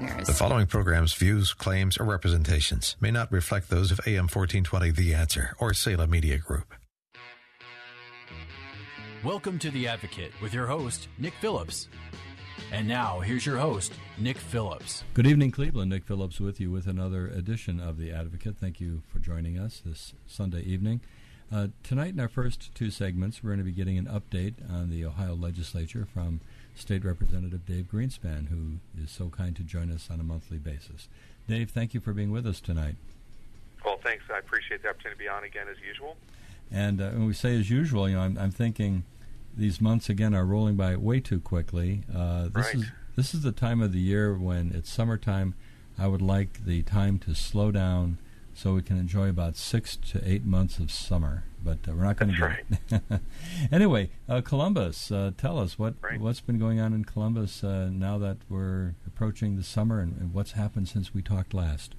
The following program's views, claims, or representations may not reflect those of AM 1420 The Answer or Salem Media Group. Welcome to The Advocate with your host, Nick Phillips. And now, here's your host, Nick Phillips. Good evening, Cleveland. Nick Phillips with you with another edition of The Advocate. Thank you for joining us this Sunday evening. Uh, tonight, in our first two segments, we're going to be getting an update on the Ohio legislature from State Representative Dave Greenspan, who is so kind to join us on a monthly basis. Dave, thank you for being with us tonight. Well, thanks. I appreciate the opportunity to be on again as usual. And uh, when we say as usual, you know, I'm, I'm, thinking these months again are rolling by way too quickly. Uh, this right. is this is the time of the year when it's summertime. I would like the time to slow down so we can enjoy about six to eight months of summer. But uh, we're not going to right. it. anyway, uh, Columbus, uh, tell us what right. what's been going on in Columbus uh, now that we're approaching the summer, and, and, what's happened since we talked last.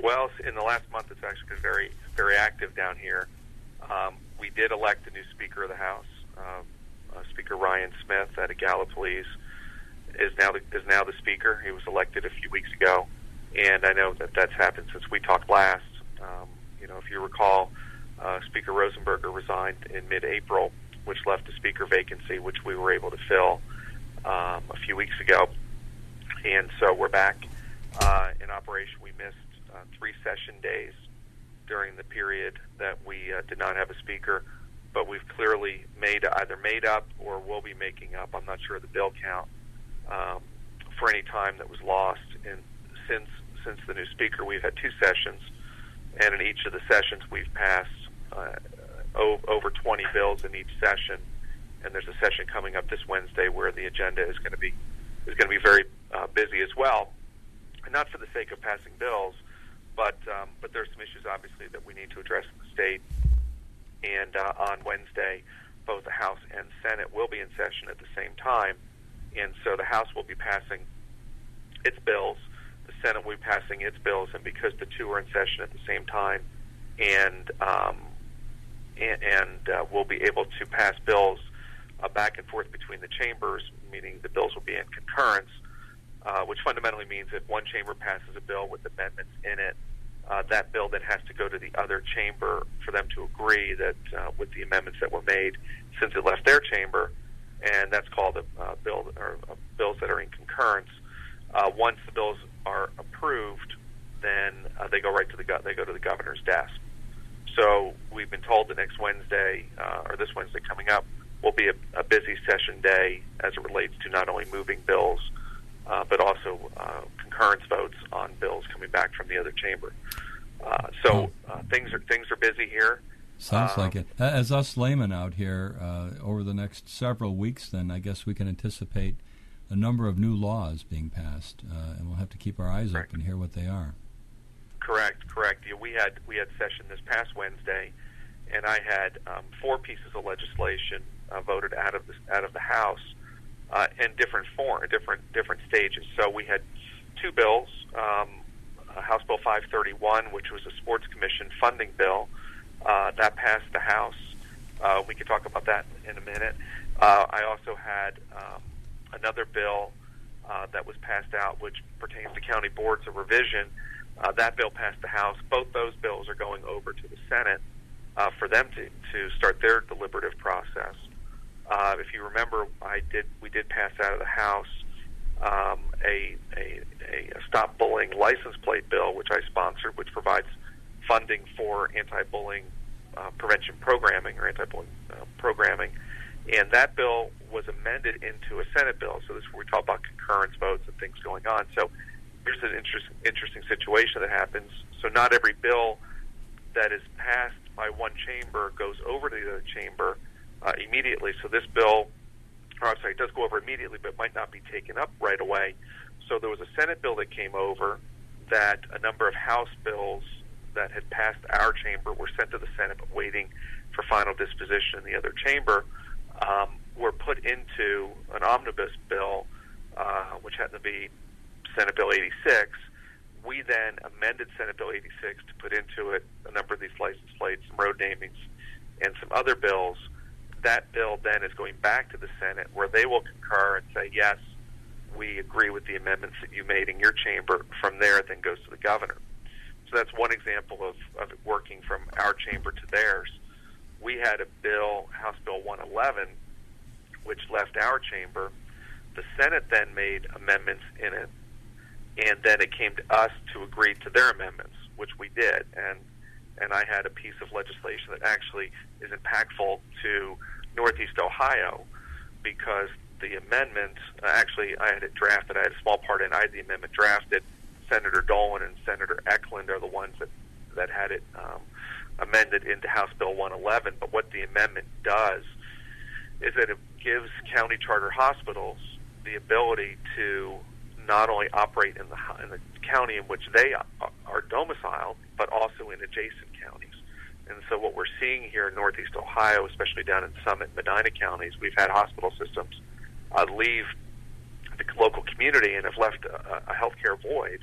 Well, in the last month, it's actually been very very active down here. Um, we did elect a new Speaker of the House, uh, Speaker Ryan Smith out of Gallipolis is now the, is now the Speaker. He was elected a few weeks ago and I know that that's happened since we talked last. Um, you know, if you recall, uh, Speaker Rosenberger resigned in mid-April, which left a speaker vacancy, which we were able to fill um, a few weeks ago, and so we're back uh, in operation. We missed uh, three session days during the period that we uh, did not have a speaker, but we've clearly made either made up or will be making up. I'm not sure of the bill count um, for any time that was lost in since since the new speaker, we've had two sessions, and in each of the sessions, we've passed uh, over 20 bills in each session. And there's a session coming up this Wednesday where the agenda is going to be is going to be very uh, busy as well, and not for the sake of passing bills, but um, but there's some issues obviously that we need to address in the state. And uh, on Wednesday, both the House and Senate will be in session at the same time, and so the House will be passing its bills the Senate will be passing its bills, and because the two are in session at the same time, and um, and, and uh, we'll be able to pass bills uh, back and forth between the chambers, meaning the bills will be in concurrence, uh, which fundamentally means if one chamber passes a bill with amendments in it, uh, that bill then has to go to the other chamber for them to agree that uh, with the amendments that were made since it left their chamber, and that's called a uh, bill or uh, bills that are in concurrence. Uh, once the bills are approved, then uh, they go right to the go- they go to the governor's desk. So we've been told the next Wednesday uh, or this Wednesday coming up will be a, a busy session day as it relates to not only moving bills uh, but also uh, concurrence votes on bills coming back from the other chamber. Uh, so uh, things are things are busy here. Sounds Um, like it. As us laymen out here, uh, over the next several weeks, then I guess we can anticipate a number of new laws being passed, uh, and we'll have to keep our eyes Right. open and hear what they are. Correct, correct. We had we had session this past Wednesday, and I had um, four pieces of legislation uh, voted out of the out of the House uh, in different form, different different stages. So we had two bills: um, uh, House Bill 531, which was a sports commission funding bill, uh, that passed the House. Uh, we could talk about that in a minute. Uh, I also had um, another bill uh, that was passed out, which pertains to county boards of revision. That bill passed the House. Both those bills are going over to the Senate uh, for them to, to start their deliberative process. Uh, if you remember, I did we did pass out of the House um, a, a, a stop bullying license plate bill, which I sponsored, which provides funding for anti-bullying uh, prevention programming or anti-bullying uh, programming. And that bill was amended into a Senate bill. So this is where we talk about concurrence votes and things going on. So here's an interest, interesting situation that happens. So not every bill that is passed by one chamber goes over to the other chamber uh, immediately. So this bill, or I'm sorry, it does go over immediately, but might not be taken up right away. So there was a Senate bill that came over that a number of House bills that had passed our chamber were sent to the Senate, but waiting for final disposition in the other chamber, um, were put into an omnibus bill, uh, which happened to be Senate Bill 86. We then amended Senate Bill 86 to put into it a number of these license plates, some road namings, and some other bills. That bill then is going back to the Senate, where they will concur and say, yes, we agree with the amendments that you made in your chamber. From there, it then goes to the governor. So that's one example of, of it working from our chamber to theirs. We had a bill, House Bill 111, which left our chamber. The Senate then made amendments in it, and then it came to us to agree to their amendments, which we did. And and I had a piece of legislation that actually is impactful to Northeast Ohio because the amendment, uh, actually, I had it drafted. I had a small part in. I had the amendment drafted. Senator Dolan and Senator Eklund are the ones that that had it um, amended into House Bill 111. But what the amendment does is that it gives county charter hospitals the ability to not only operate in the in the county in which they are domiciled, but also in adjacent counties. And so, what we're seeing here in Northeast Ohio, especially down in Summit Medina counties, we've had hospital systems uh, leave the local community and have left a, a healthcare void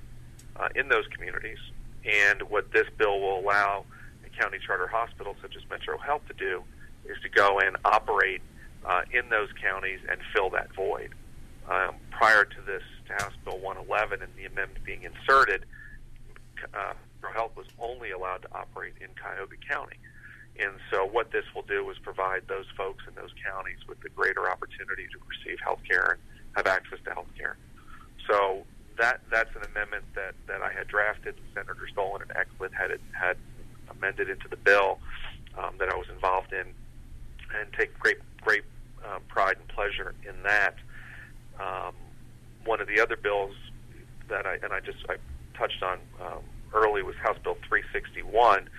uh, in those communities. And what this bill will allow a county charter hospitals such as Metro Health to do is to go and operate uh, in those counties and fill that void. Um, prior to this, to House Bill 111 and the amendment being inserted, uh, Health was only allowed to operate in Cuyahoga County. And so, what this will do is provide those folks in those counties with the greater opportunity to receive health care and have access to health care. So, that that's an amendment that, that I had drafted. Senators Dolan and Eklund had had amended into the bill um, that I was involved in, and take great great uh, pride and pleasure in that. Um, one of the other bills that I and I just I touched on um, early was House Bill 361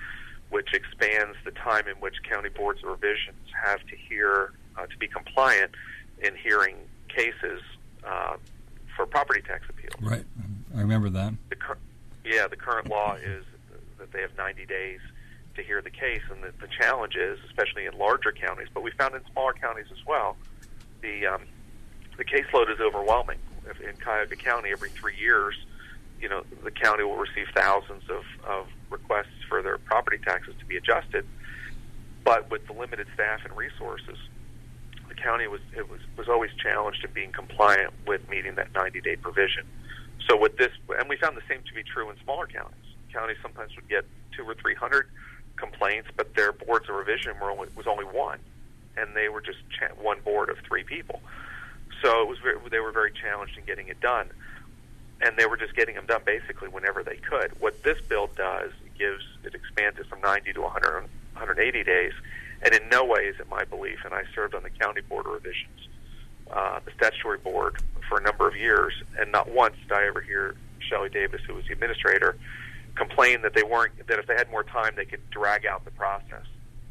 which expands the time in which county boards of revisions have to hear uh, to be compliant in hearing cases uh, for property tax appeals. Right, I remember that. The cur- yeah, the current law is that they have 90 days to hear the case, and the, the challenge is, especially in larger counties, but we found in smaller counties as well, the um, the caseload is overwhelming. In Cuyahoga County, every three years, you know, the county will receive thousands of, of requests for their property taxes to be adjusted. But with the limited staff and resources, the county was it was was always challenged in being compliant with meeting that 90 day provision. So with this, and we found the same to be true in smaller counties. Counties sometimes would get two or three hundred complaints, but their boards of revision were only, was only one, and they were just cha- one board of three people. So it was very, they were very challenged in getting it done and they were just getting them done basically whenever they could. What this bill does gives it expands it from 90 to 100, 180 days, and in no way is it my belief. And I served on the county board of revisions, uh, the statutory board, for a number of years, and not once did I ever hear Shelley Davis, who was the administrator, complain that they weren't that if they had more time they could drag out the process.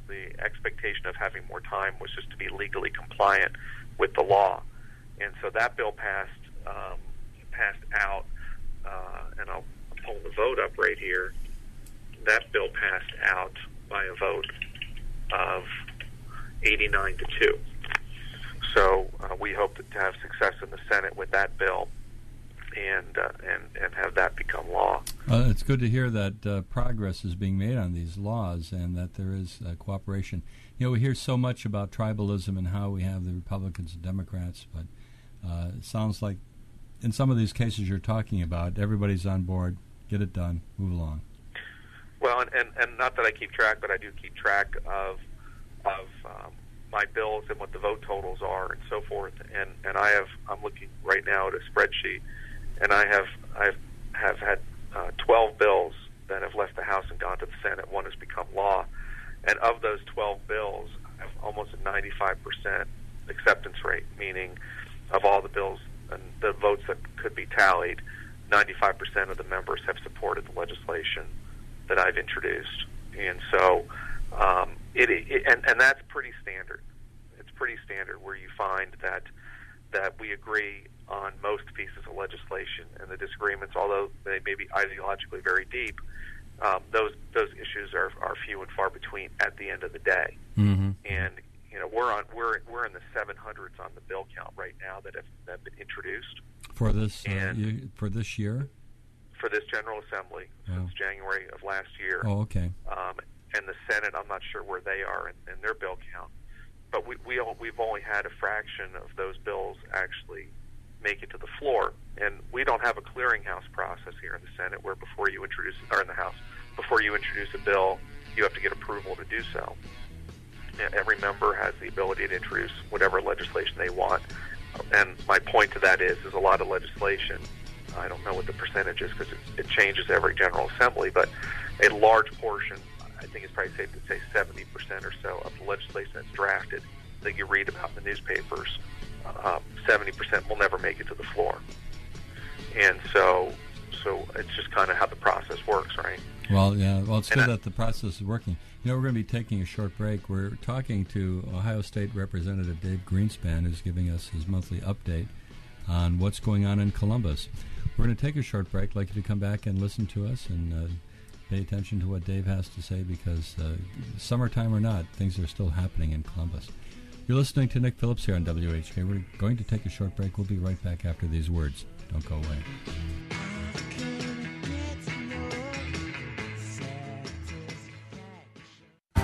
The expectation of having more time was just to be legally compliant with the law, and so that bill passed. Um, passed out, uh, and I'll pull the vote up right here. That bill passed out by a vote of 89 to 2. So uh, we hope to have success in the Senate with that bill and uh, and and have that become law. Uh, it's good to hear that uh, progress is being made on these laws and that there is uh, cooperation. You know, we hear so much about tribalism and how we have the Republicans and Democrats, but uh, sounds like in some of these cases you're talking about, everybody's on board. Get it done. Move along. Well, and, and, and not that I keep track, but I do keep track of of um, my bills and what the vote totals are and so forth. And and I have I'm looking right now at a spreadsheet, and I have I've have had uh, 12 bills that have left the House and gone to the Senate. One has become law, and of those 12 bills, I have almost a 95 percent acceptance rate, meaning of all the bills and the votes that could be tallied, 95% of the members have supported the legislation that I've introduced. And so, um, it, it and, and that's pretty standard. It's pretty standard where you find that that we agree on most pieces of legislation, and the disagreements, although they may be ideologically very deep, um, those those issues are, are few and far between at the end of the day. Mm-hmm. And you know we're on we're we're in the 700s on the bill count right now that have, that have been introduced for this uh, you, for this year. for this General Assembly Oh. since January of last year. Oh, okay. um, and the Senate, I'm not sure where they are in, in their bill count, but we, we all, we've only had a fraction of those bills actually make it to the floor, and we don't have a clearinghouse process here in the Senate where before you introduce or in the House before you introduce a bill, you have to get approval to do so. Every member has the ability to introduce whatever legislation they want, and my point to that is, is a lot of legislation. I don't know what the percentage is because it, it changes every General Assembly, but a large portion, I think it's probably safe to say 70% or so of the legislation that's drafted that you read about in the newspapers, uh, 70% will never make it to the floor. And so, so it's just kind of how the process works, right? Well, yeah. Well, it's And good I- that the process is working. You know, we're going to be taking a short break. We're talking to Ohio State Representative Dave Greenspan, who's giving us his monthly update on what's going on in Columbus. We're going to take a short break. I'd like you to come back and listen to us and uh, pay attention to what Dave has to say because, uh, summertime or not, things are still happening in Columbus. You're listening to Nick Phillips here on WHK. We're going to take a short break. We'll be right back after these words. Don't go away.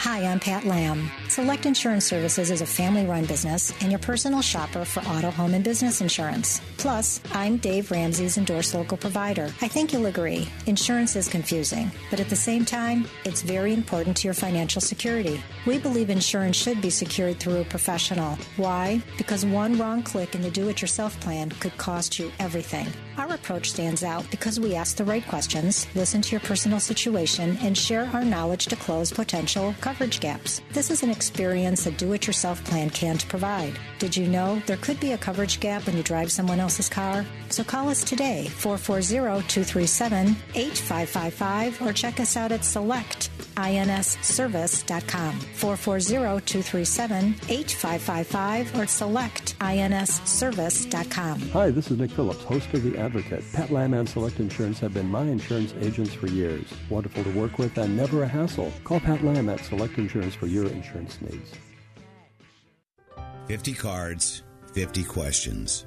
Hi, I'm Pat Lamb. Select Insurance Services is a family run business and your personal shopper for auto, home, and business insurance. Plus, I'm Dave Ramsey's endorsed local provider. I think you'll agree, insurance is confusing, but at the same time, it's very important to your financial security. We believe insurance should be secured through a professional. Why? Because one wrong click in the do it yourself plan could cost you everything. Our approach stands out because we ask the right questions, listen to your personal situation, and share our knowledge to close potential coverage gaps. This is an experience a do it yourself plan can't provide. Did you know there could be a coverage gap when you drive someone else's car? So call us today, 440 237 8555, or check us out at selectinsservice.com. 440 237 8555 or selectinsservice.com. Hi, this is Nick Phillips, host of The Advocate. Pat Lamb and Select Insurance have been my insurance agents for years. Wonderful to work with and never a hassle. Call Pat Lamb at Select Insurance for your insurance needs. 50 cards, 50 questions.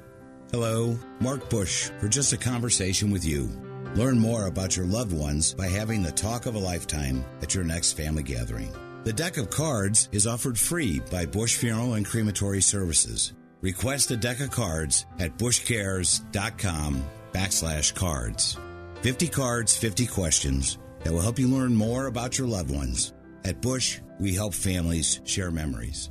Hello, Mark Bush for just a conversation with you. Learn more about your loved ones by having the talk of a lifetime at your next family gathering. The deck of cards is offered free by Bush Funeral and Crematory Services. Request a deck of cards at bushcares.com backslash cards. 50 cards, 50 questions that will help you learn more about your loved ones. At Bush, we help families share memories.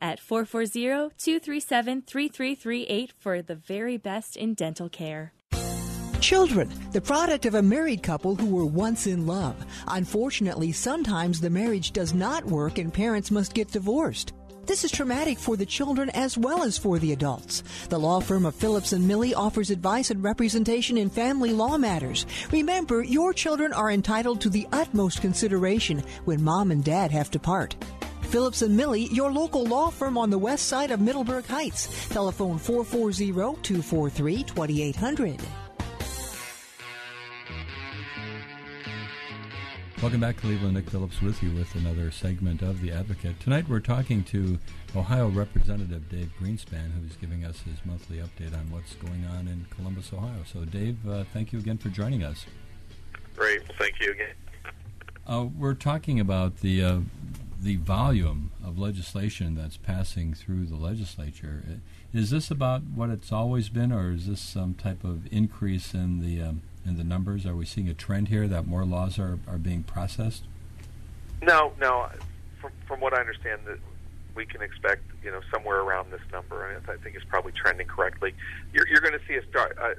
at 440 237 3338 for the very best in dental care. Children, the product of a married couple who were once in love. Unfortunately, sometimes the marriage does not work and parents must get divorced. This is traumatic for the children as well as for the adults. The law firm of Phillips and Millie offers advice and representation in family law matters. Remember, your children are entitled to the utmost consideration when mom and dad have to part. Phillips and Millie, your local law firm on the west side of Middleburg Heights. Telephone 440-243-2800. Welcome back, Cleveland. Nick Phillips with you with another segment of The Advocate. Tonight we're talking to Ohio Representative Dave Greenspan, who's giving us his monthly update on what's going on in Columbus, Ohio. So, Dave, uh, thank you again for joining us. Great. Well, thank you again. Uh, we're talking about the uh, the volume of legislation that's passing through the legislature. Is this about what it's always been, or is this some type of increase in the um, in the numbers? Are we seeing a trend here that more laws are, are being processed? No, no. From, from what I understand, that we can expect you know somewhere around this number, and I think it's probably trending correctly. You're, you're going to see a start. Uh,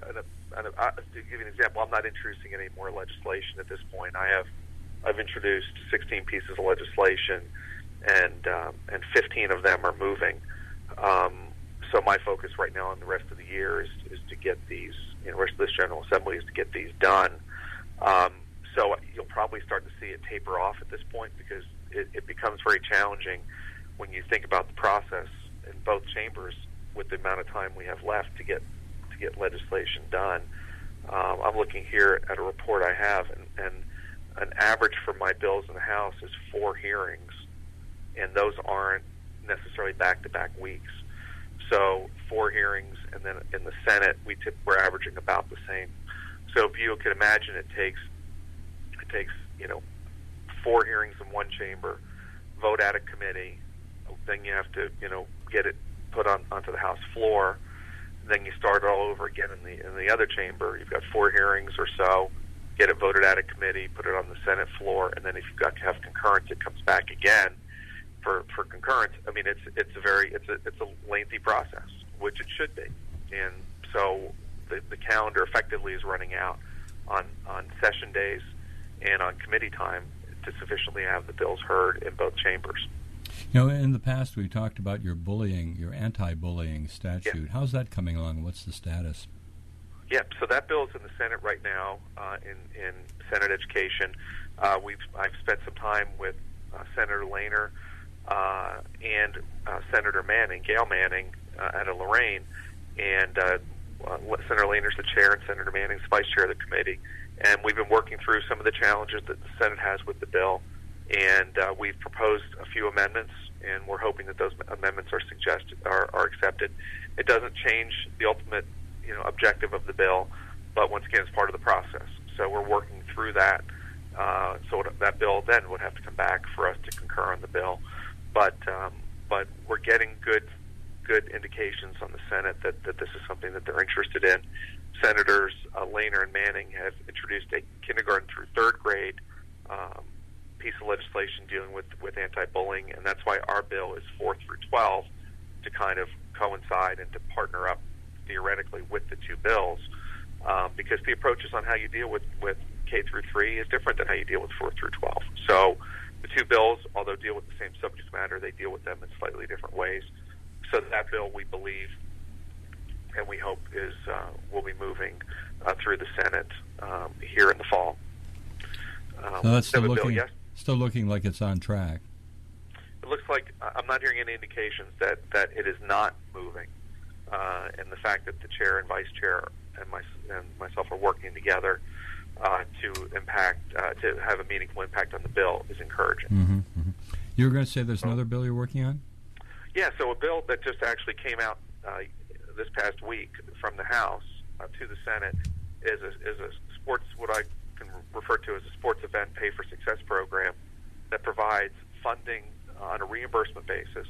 uh, uh, to give you an example, I'm not introducing any more legislation at this point. I have I've introduced 16 pieces of legislation, and um, and 15 of them are moving. Um, so my focus right now on the rest of the year is, is to get these, you know, rest of this General Assembly is to get these done. Um, so you'll probably start to see it taper off at this point because it, it becomes very challenging when you think about the process in both chambers with the amount of time we have left to get to get legislation done. Um, I'm looking here at a report I have, and, and an average for my bills in the House is four hearings, and those aren't necessarily back-to-back weeks. So four hearings, and then in the Senate, we tip, we're averaging about the same. So if you can imagine, it takes it takes you know four hearings in one chamber, vote at a committee, then you have to you know get it put on onto the House floor, then you start all over again in the in the other chamber. You've got four hearings or so, get it voted at a committee, put it on the Senate floor, and then if you've got to have concurrence, it comes back again for for concurrence. I mean, it's it's a very it's a it's a lengthy process, which it should be, and so the the calendar effectively is running out on on session days and on committee time to sufficiently have the bills heard in both chambers. You know, in the past we talked about your bullying, your anti-bullying statute. Yeah. How's that coming along? What's the status? Yep. So that bill is in the Senate right now uh, in in Senate Education. Uh, we've I've spent some time with uh, Senator Lehner uh, and uh, Senator Manning, Gayle Manning, uh, out of Lorain, and uh, uh, Senator Lehner's the chair and Senator Manning's vice chair of the committee. And we've been working through some of the challenges that the Senate has with the bill, and uh, we've proposed a few amendments, and we're hoping that those amendments are suggested are, are accepted. It doesn't change the ultimate, you know, objective of the bill, but once again, it's part of the process. So we're working through that. Uh, so that bill then would have to come back for us to concur on the bill but um, but we're getting good good indications on the Senate that, that this is something that they're interested in. Senators uh, Lehner and Manning have introduced a kindergarten through third grade um, piece of legislation dealing with, with anti-bullying, and that's why our bill is four through 12 to kind of coincide and to partner up theoretically with the two bills, um, because the approaches on how you deal with, with K through three is different than how you deal with four through 12. So the two bills, although deal with the same subject matter, they deal with them in slightly different ways. So that bill, we believe, and we hope is uh, will be moving uh, through the Senate um, here in the fall. Um, so that's still looking, bill, yes? still looking like it's on track. It looks like I'm not hearing any indications that, that it is not moving, uh, and the fact that the chair and vice chair and, my, and myself are working together uh, to impact uh, to have a meaningful impact on the bill is encouraging. Mm-hmm, mm-hmm. You were going to say there's another bill you're working on. Yeah, so a bill that just actually came out uh, this past week from the House uh, to the Senate is a, is a sports what I can refer to as a sports event pay for success program that provides funding on a reimbursement basis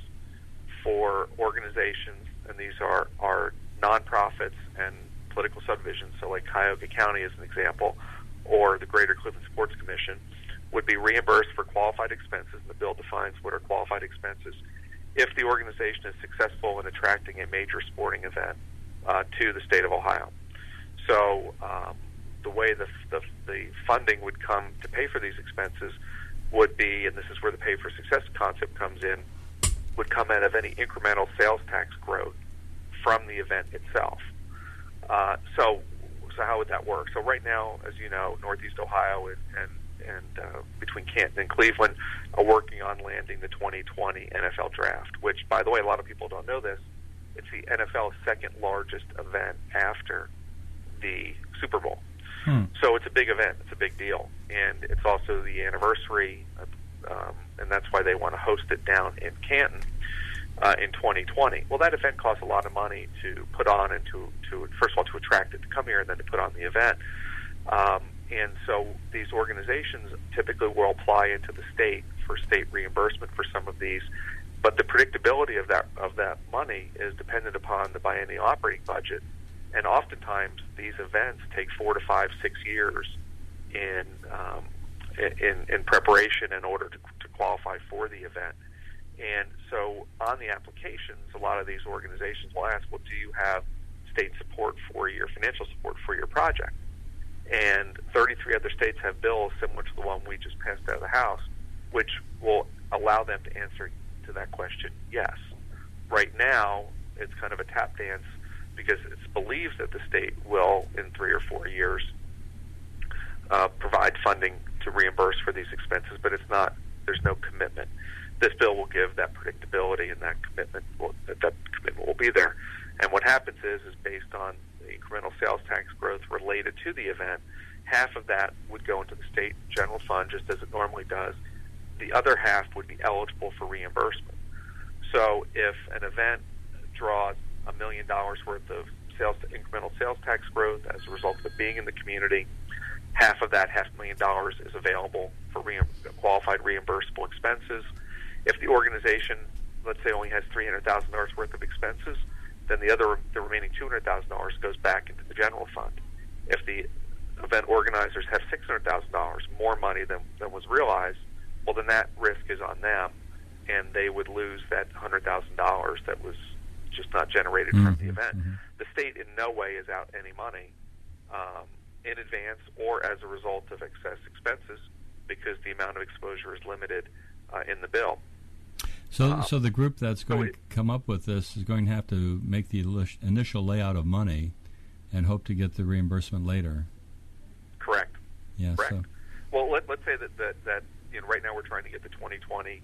for organizations, and these are are nonprofits and political subdivisions. So, like Cuyahoga County, as an example, or the Greater Cleveland Sports Commission would be reimbursed for qualified expenses. The bill defines what are qualified expenses if the organization is successful in attracting a major sporting event uh, to the state of Ohio. So um, the way the, the, the funding would come to pay for these expenses would be, and this is where the pay for success concept comes in, would come out of any incremental sales tax growth from the event itself. Uh, so so how would that work? So right now, as you know, Northeast Ohio and and, and uh, between Canton and Cleveland are working on landing the 2020 NFL Draft. Which, by the way, a lot of people don't know this. It's the NFL's second largest event after the Super Bowl. Hmm. So it's a big event. It's a big deal, and it's also the anniversary, um, and that's why they want to host it down in Canton uh, in 2020. Well, that event costs a lot of money to put on and to, to first of all to attract it to come here and then to put on the event. Um, and so these organizations typically will apply into the state for state reimbursement for some of these, but the predictability of that of that money is dependent upon the biennial operating budget, and oftentimes these events take four to five, six years in um, in, in preparation in order to, to qualify for the event. And so on the applications, a lot of these organizations will ask, well, do you have state support for your financial support for your project? And 33 other states have bills similar to the one we just passed out of the House, which will allow them to answer to that question yes. Right now, it's kind of a tap dance because it's believed that the state will, in three or four years, uh, provide funding to reimburse for these expenses, but it's not. There's no commitment this bill will give that predictability and that commitment will, that, that commitment will be there. And what happens is, is based on the incremental sales tax growth related to the event, half of that would go into the state general fund just as it normally does. The other half would be eligible for reimbursement. So if an event draws a million dollars worth of sales incremental sales tax growth as a result of being in the community, half of that half million dollars is available for re- qualified reimbursable expenses if the organization, let's say, only has three hundred thousand dollars worth of expenses, then the other the remaining two hundred thousand dollars goes back into the general fund. If the event organizers have six hundred thousand dollars more money than than was realized, well, then that risk is on them, and they would lose that hundred thousand dollars that was just not generated mm-hmm. from the event. Mm-hmm. The state in no way is out any money um, in advance or as a result of excess expenses because the amount of exposure is limited uh, in the bill. So, uh, so the group that's going so to come up with this is going to have to make the initial layout of money, and hope to get the reimbursement later. Correct. Yeah. Correct. So. Well, let, us say that, that that you know right now we're trying to get the 2020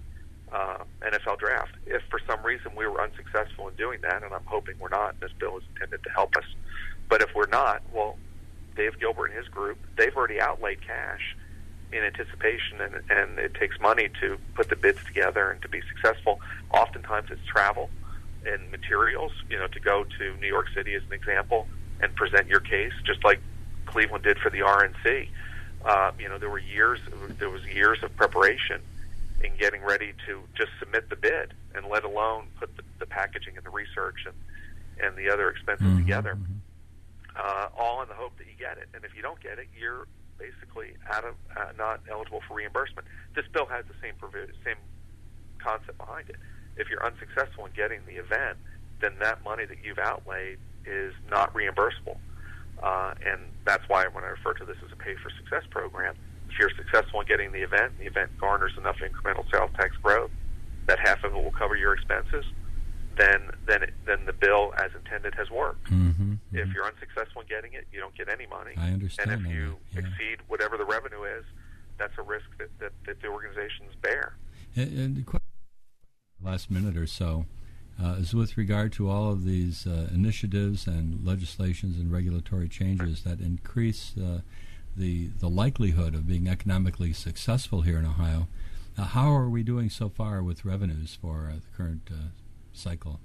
uh, NFL draft. If for some reason we were unsuccessful in doing that, and I'm hoping we're not, this bill is intended to help us. But if we're not, well, Dave Gilbert and his group, they've already outlaid cash in anticipation, and, and it takes money to put the bids together and to be successful. Oftentimes, it's travel and materials. You know, to go to New York City as an example and present your case, just like Cleveland did for the RNC. Uh, you know, there were years there was years of preparation in getting ready to just submit the bid, and let alone put the, the packaging and the research and and the other expenses mm-hmm. together. Mm-hmm. Uh, all in the hope that you get it. And if you don't get it, you're basically out of uh, not eligible for reimbursement. This bill has the same provision, same concept behind it. If you're unsuccessful in getting the event, then that money that you've outlaid is not reimbursable. Uh, and that's why when I refer to this as a pay for success program, if you're successful in getting the event, the event garners enough incremental sales tax growth that half of it will cover your expenses, then then it, then the bill as intended has worked. Mm-hmm, mm-hmm. If you're unsuccessful in getting it, you don't get any money. I understand. And if you yeah. exceed whatever the revenue is, that's a risk that, that, that the organizations bear. And, and last minute or so uh, is with regard to all of these uh, initiatives and legislations and regulatory changes that increase uh, the the likelihood of being economically successful here in Ohio. Uh, how are we doing so far with revenues for uh, the current uh, cycle?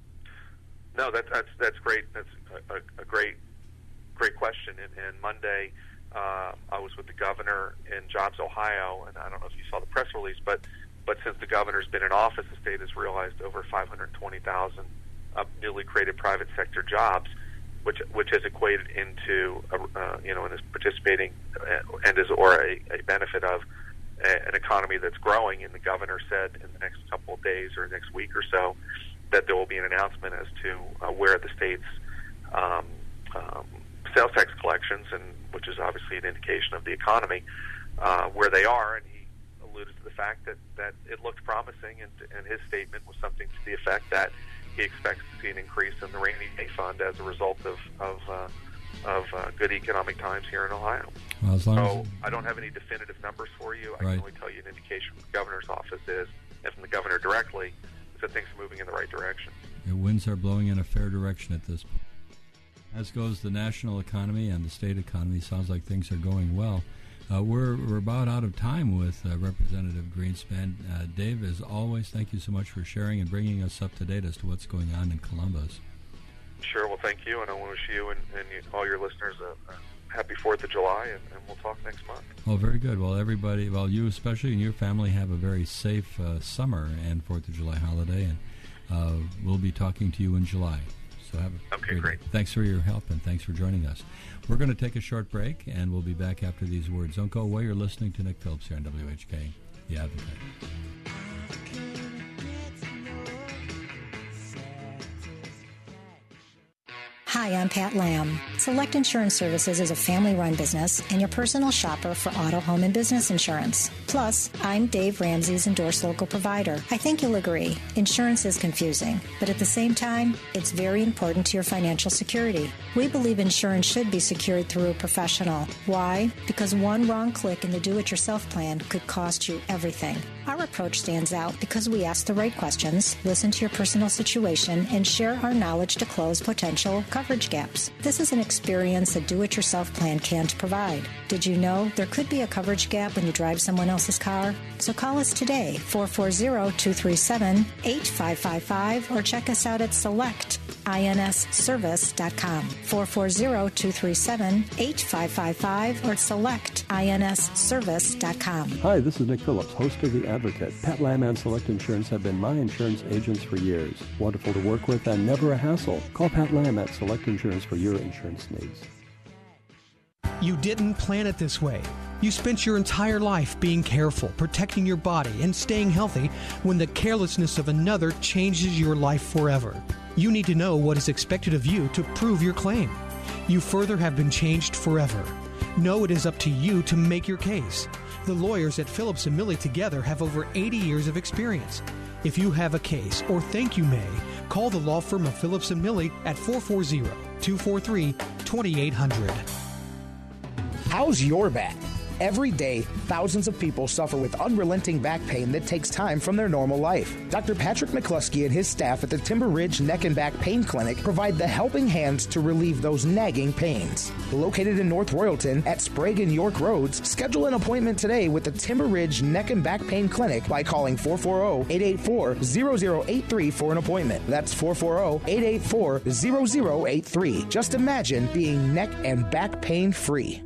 No, that, that's that's great. That's a, a great great question. And, and Monday, uh, I was with the governor in Jobs Ohio, and I don't know if you saw the press release, but but since the governor's been in office, the state has realized over 520,000 uh, newly created private sector jobs, which which has equated into a, uh, you know and is participating uh, and is or a, a benefit of a, an economy that's growing. And the governor said in the next couple of days or next week or so that there will be an announcement as to uh, where the state's um, um, sales tax collections, and which is obviously an indication of the economy, uh, where they are. And he alluded to the fact that, that it looked promising, and, and his statement was something to the effect that he expects to see an increase in the rainy day fund as a result of of, uh, of uh, good economic times here in Ohio. Well, so I don't have any definitive numbers for you. I right. can only tell you an indication from the governor's office is, and from the governor directly, that things are moving in the right direction. The winds are blowing in a fair direction at this point. As goes the national economy and the state economy, sounds like things are going well. Uh, we're, we're about out of time with uh, Representative Greenspan. Uh, Dave, as always, thank you so much for sharing and bringing us up to date as to what's going on in Columbus. Sure. Well, thank you, and I want to wish you and, and you, all your listeners a, a happy Fourth of July, and, and, we'll talk next month. Well, very good. Well, everybody, well, you especially and your family have a very safe uh, summer and Fourth of July holiday, and uh, we'll be talking to you in July. So have a okay, great. great. Thanks for your help and thanks for joining us. We're going to take a short break, and we'll be back after these words. Don't go away. You're listening to Nick Phillips here on WHK, The Advocate. Hi, I'm Pat Lamb. Select Insurance Services is a family run business and your personal shopper for auto, home, and business insurance. Plus, I'm Dave Ramsey's endorsed local provider. I think you'll agree, insurance is confusing, but at the same time, it's very important to your financial security. We believe insurance should be secured through a professional. Why? Because one wrong click in the do it yourself plan could cost you everything. Our approach stands out because we ask the right questions, listen to your personal situation, and share our knowledge to close potential coverage gaps. This is an experience a do it yourself plan can't provide. Did you know there could be a coverage gap when you drive someone else's car? So call us today, 440 237 8555, or check us out at selectinsservice.com, 440 237 8555, or selectinsservice.com. Hi, this is Nick Phillips, host of The Advocate. Pat Lamb and Select Insurance have been my insurance agents for years. Wonderful to work with and never a hassle. Call Pat Lamb at Select Insurance for your insurance needs. You didn't plan it this way. You spent your entire life being careful, protecting your body, and staying healthy when the carelessness of another changes your life forever. You need to know what is expected of you to prove your claim. You further have been changed forever. Know it is up to you to make your case. The lawyers at Phillips and Millie together have over 80 years of experience. If you have a case or think you may, call the law firm of Phillips and Millie at 440 243 2800. How's your back? Every day, thousands of people suffer with unrelenting back pain that takes time from their normal life. Dr. Patrick McCluskey and his staff at the Timber Ridge Neck and Back Pain Clinic provide the helping hands to relieve those nagging pains. Located in North Royalton at Sprague and York Roads, schedule an appointment today with the Timber Ridge Neck and Back Pain Clinic by calling 440-884-0083 for an appointment. That's 440-884-0083. Just imagine being neck and back pain free.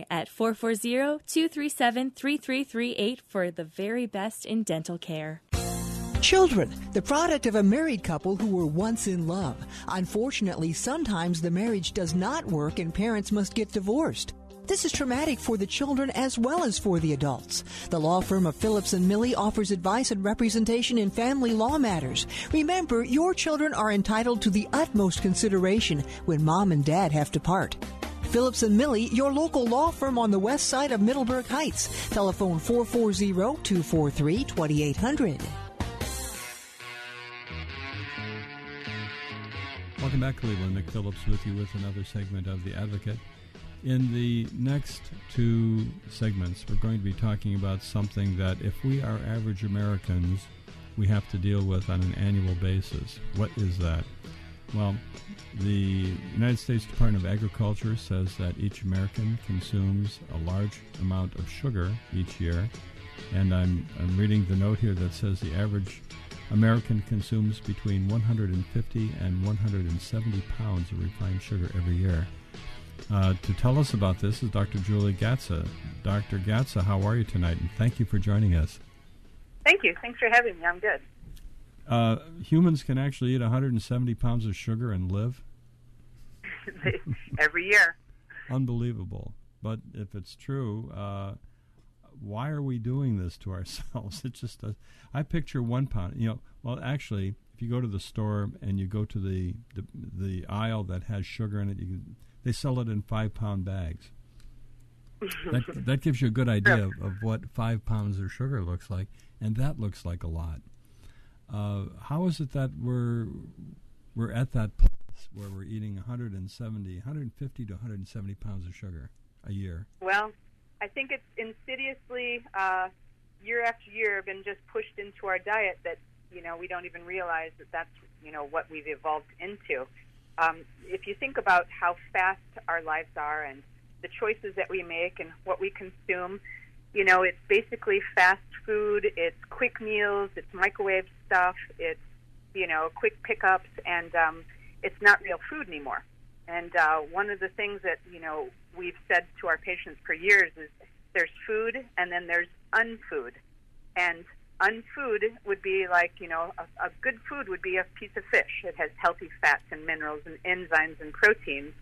at 440-237-3338 for the very best in dental care. Children, the product of a married couple who were once in love. Unfortunately, sometimes the marriage does not work and parents must get divorced. This is traumatic for the children as well as for the adults. The law firm of Phillips and Millie offers advice and representation in family law matters. Remember, your children are entitled to the utmost consideration when mom and dad have to part. Phillips and Millie, your local law firm on the west side of Middleburg Heights. Telephone 440-243-2800. Welcome back, Cleveland. Nick Phillips with you with another segment of The Advocate. In the next two segments, we're going to be talking about something that if we are average Americans, we have to deal with on an annual basis. What is that? Well, the United States Department of Agriculture says that each American consumes a large amount of sugar each year. And I'm, I'm reading the note here that says the average American consumes between 150 and 170 pounds of refined sugar every year. Uh, to tell us about this is Dr. Julie Gatza. Dr. Gatza, how are you tonight? And thank you for joining us. Thank you. Thanks for having me. I'm good. Uh, humans can actually eat 170 pounds of sugar and live? Every year. Unbelievable. But if it's true, uh, why are we doing this to ourselves? It's just a, I picture one pound. You know, well, actually, if if you go to the store and you go to the the, the aisle that has sugar in it, you can, they sell it in five pound bags. that that gives you a good idea of, of, what five pounds of sugar looks like, and that looks like a lot. Uh, how is it that we're we're at that place where we're eating 170, 150 to 170 pounds of sugar a year? Well, I think it's insidiously uh, year after year been just pushed into our diet that you know we don't even realize that that's you know what we've evolved into. Um, if you think about how fast our lives are and the choices that we make and what we consume, you know, it's basically fast food, it's quick meals, it's microwave stuff, it's you know quick pickups, and um, it's not real food anymore. And uh, one of the things that you know we've said to our patients for years is there's food and then there's unfood, and unfood would be like you know a, a good food would be a piece of fish. It has healthy fats and minerals and enzymes and proteins,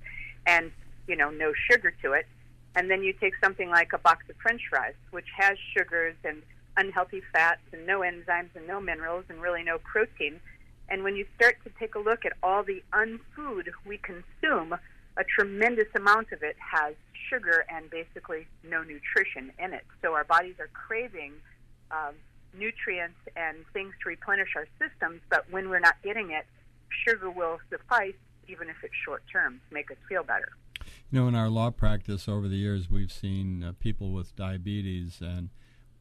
and you know no sugar to it. And then you take something like a box of French fries, which has sugars and unhealthy fats and no enzymes and no minerals and really no protein. And when you start to take a look at all the unfood we consume, a tremendous amount of it has sugar and basically no nutrition in it. So our bodies are craving um, nutrients and things to replenish our systems, but when we're not getting it, sugar will suffice, even if it's short term, make us feel better. You know, in our law practice over the years, we've seen uh, people with diabetes, and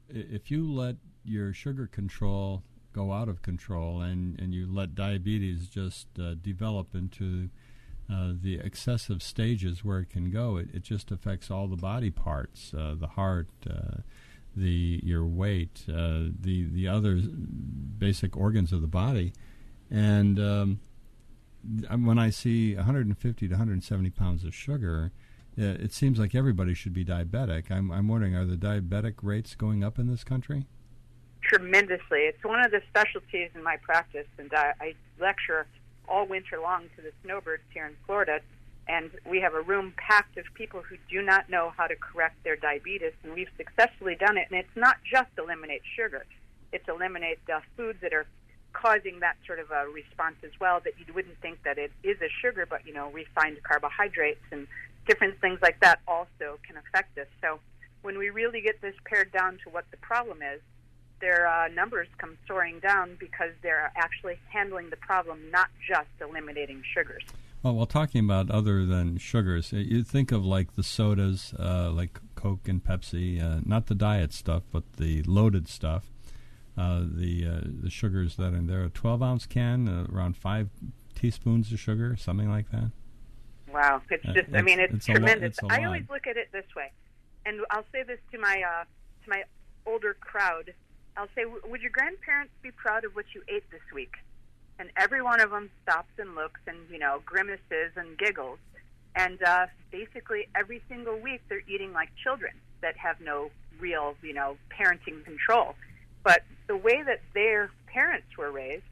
if you let your sugar control go out of control and, and you let diabetes just uh, develop into uh, the excessive stages where it can go, it, it just affects all the body parts, uh, the heart, uh, the your weight, uh, the the other basic organs of the body, and um, when I see 150 to 170 pounds of sugar, uh, it seems like everybody should be diabetic. I'm, I'm wondering, are the diabetic rates going up in this country? Tremendously. It's one of the specialties in my practice, and I, I lecture all winter long to the snowbirds here in Florida. And we have a room packed of people who do not know how to correct their diabetes, and we've successfully done it. And it's not just eliminate sugar; it's eliminate the foods that are causing that sort of a response as well. That you wouldn't think that it is a sugar, but you know, refined carbohydrates and different things like that also can affect us. So when we really get this pared down to what the problem is, their uh, numbers come soaring down because they're actually handling the problem, not just eliminating sugars. Well, while talking about other than sugars, you think of like the sodas, uh, like Coke and Pepsi, uh, not the diet stuff, but the loaded stuff. Uh, the uh, the sugars that are in there, a 12 ounce can, uh, around five teaspoons of sugar, something like that. Wow, it's just, I mean, it's, it's tremendous. I always look at it this way, and I'll say this to my to my older crowd. I'll say, would your grandparents be proud of what you ate this week? and every one of them stops and looks and you know grimaces and giggles and uh, basically every single week they're eating like children that have no real you know parenting control but the way that their parents were raised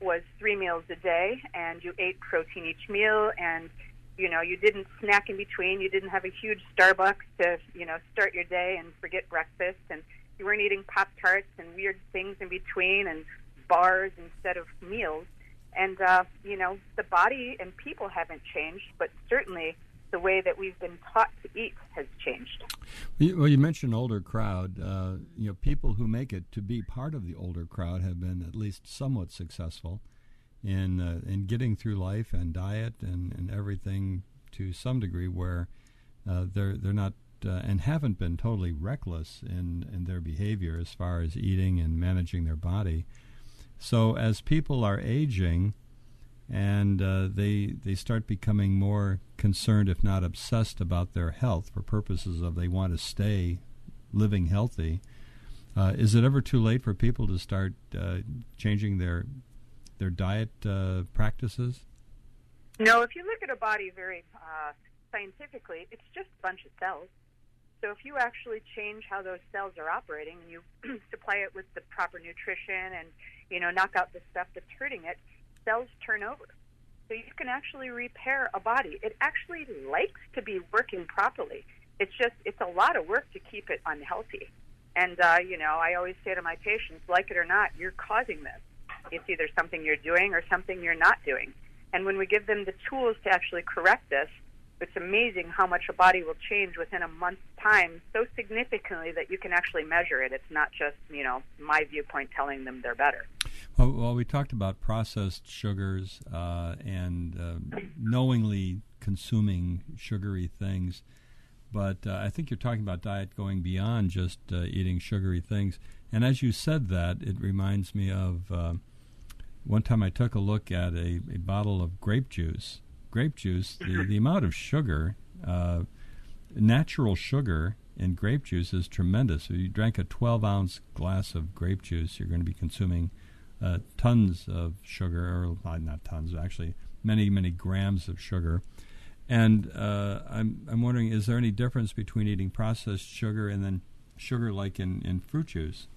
was three meals a day and you ate protein each meal and you know you didn't snack in between. You didn't have a huge starbucks to you know start your day and forget breakfast and you weren't eating pop tarts and weird things in between and bars instead of meals. And, uh, you know, the body and people haven't changed, but certainly the way that we've been taught to eat has changed. Well, you mentioned older crowd. Uh, you know, people who make it to be part of the older crowd have been at least somewhat successful in uh, in getting through life and diet and, and everything to some degree, where uh, they're they're not uh, and haven't been totally reckless in in their behavior as far as eating and managing their body. So as people are aging, and uh, they they start becoming more concerned, if not obsessed, about their health for purposes of they want to stay living healthy. Uh, is it ever too late for people to start uh, changing their their diet uh, practices? No, if you look at a body very uh, scientifically, it's just a bunch of cells. So if you actually change how those cells are operating and you supply it with the proper nutrition and you know, knock out the stuff that's hurting it, cells turn over. So you can actually repair a body. It actually likes to be working properly. It's just it's a lot of work to keep it unhealthy. And uh, you know, I always say to my patients, like it or not, you're causing this. it's either something you're doing or something you're not doing. And when we give them the tools to actually correct this, it's amazing how much a body will change within a month's time so significantly that you can actually measure it. It's not just, you know, my viewpoint telling them they're better. Well, well we talked about processed sugars uh, and uh, knowingly consuming sugary things, but uh, I think you're talking about diet going beyond just uh, eating sugary things. And as you said that, it reminds me of uh, one time I took a look at a, a bottle of grape juice grape juice, the, the amount of sugar, uh, natural sugar in grape juice is tremendous. If you drank a 12 ounce glass of grape juice, you're going to be consuming uh, tons of sugar, or not tons, actually many, many grams of sugar. And uh, I'm, I'm wondering, is there any difference between eating processed sugar and then sugar like in, in fruit juice?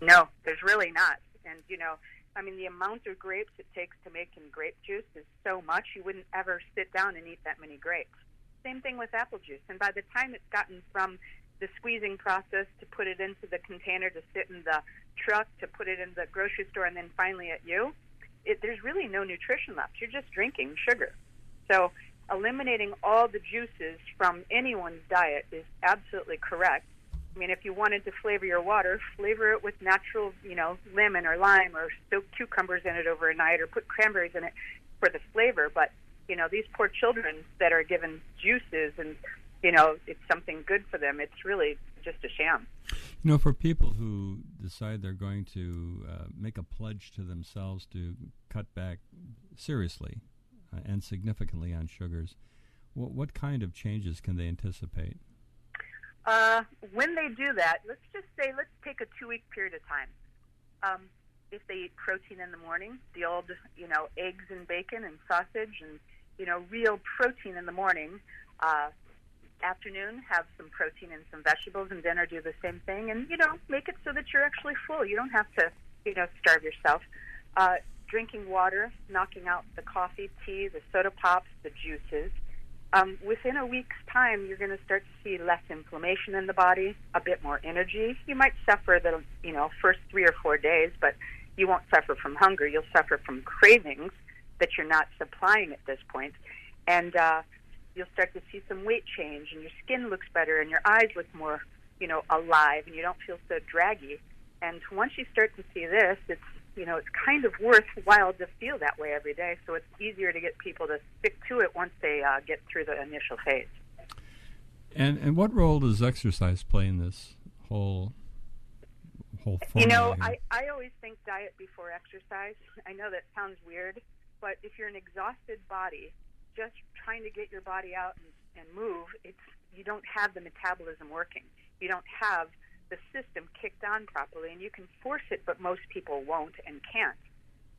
No, there's really not. And, you know, I mean, the amount of grapes it takes to make in grape juice is so much you wouldn't ever sit down and eat that many grapes. Same thing with apple juice. And by the time it's gotten from the squeezing process to put it into the container to sit in the truck to put it in the grocery store and then finally at you, it, there's really no nutrition left. You're just drinking sugar. So eliminating all the juices from anyone's diet is absolutely correct. I mean, if you wanted to flavor your water, flavor it with natural, you know, lemon or lime or soak cucumbers in it over a night or put cranberries in it for the flavor. But, you know, these poor children that are given juices and, you know, it's something good for them, it's really just a sham. You know, for people who decide they're going to uh, make a pledge to themselves to cut back seriously uh, and significantly on sugars, what, what kind of changes can they anticipate? Uh, when they do that, let's just say, let's take a two week period of time. Um, if they eat protein in the morning, the old, you know, eggs and bacon and sausage and, you know, real protein in the morning. Uh, afternoon, have some protein and some vegetables, and dinner, do the same thing. And, you know, make it so that you're actually full. You don't have to, you know, starve yourself. Uh, drinking water, knocking out the coffee, tea, the soda pops, the juices um, within a week's time, you're going to start to see less inflammation in the body, a bit more energy. You might suffer the you know first three or four days, but you won't suffer from hunger. You'll suffer from cravings that you're not supplying at this point, and uh, you'll start to see some weight change, and your skin looks better, and your eyes look more you know alive, and you don't feel so draggy. And once you start to see this, it's you know, it's kind of worthwhile to feel that way every day. So it's easier to get people to stick to it once they uh, get through the initial phase. And and what role does exercise play in this whole whole? You know, I I always think diet before exercise. I know that sounds weird, but if you're an exhausted body, just trying to get your body out and, and move, it's you don't have the metabolism working. You don't have the system kicked on properly, and you can force it, but most people won't and can't.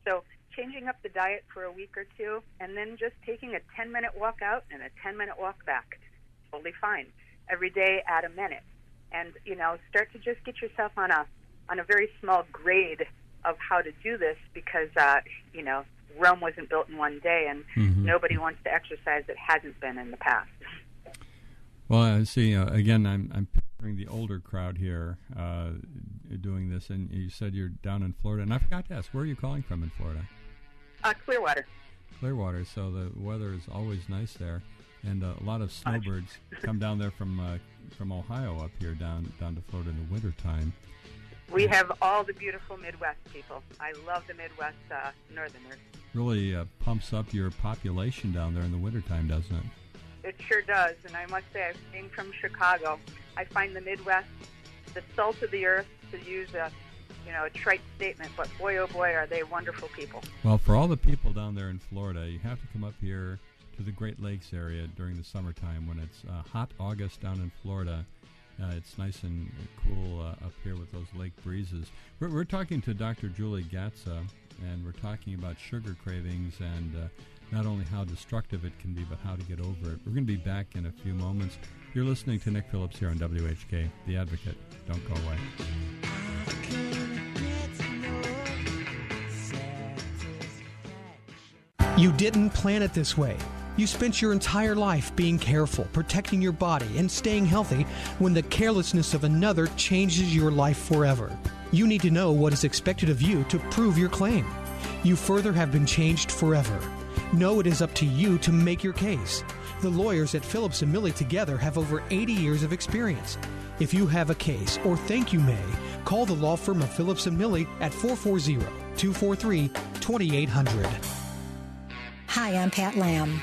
So, changing up the diet for a week or two, and then just taking a 10 minute walk out and a 10 minute walk back, totally fine. Every day, add a minute, and you know, start to just get yourself on a on a very small grade of how to do this because uh, you know Rome wasn't built in one day, and mm-hmm. nobody wants to exercise that hasn't been in the past. Well, I see. Uh, again, I'm I'm picturing the older crowd here uh, doing this, and you said you're down in Florida, and I forgot to ask, where are you calling from in Florida? Uh, Clearwater. Clearwater. So the weather is always nice there, and uh, a lot of snowbirds come down there from uh, from Ohio up here down down to Florida in the wintertime. We have all the beautiful Midwest people. I love the Midwest uh, Northerners. Really uh, pumps up your population down there in the wintertime, doesn't it? It sure does. And I must say, I've being from Chicago, I find the Midwest the salt of the earth, to use a you know a trite statement, but boy oh boy are they wonderful people. Well, for all the people down there in Florida, you have to come up here to the Great Lakes area during the summertime when it's uh, hot August down in Florida. Uh, it's nice and cool uh, up here with those lake breezes. We're, we're, talking to Dr. Julie Gatza, and we're talking about sugar cravings and uh, not only how destructive it can be, but how to get over it. We're going to be back in a few moments. You're listening to Nick Phillips here on WHK, The Advocate. Don't go away. You didn't plan it this way. You spent your entire life being careful, protecting your body, and staying healthy when the carelessness of another changes your life forever. You need to know what is expected of you to prove your claim. You further have been changed forever. No, it is up to you to make your case. The lawyers at Phillips and Millie together have over 80 years of experience. If you have a case or think you may, call the law firm of Phillips and Millie at 440 243 2800. Hi, I'm Pat Lamb.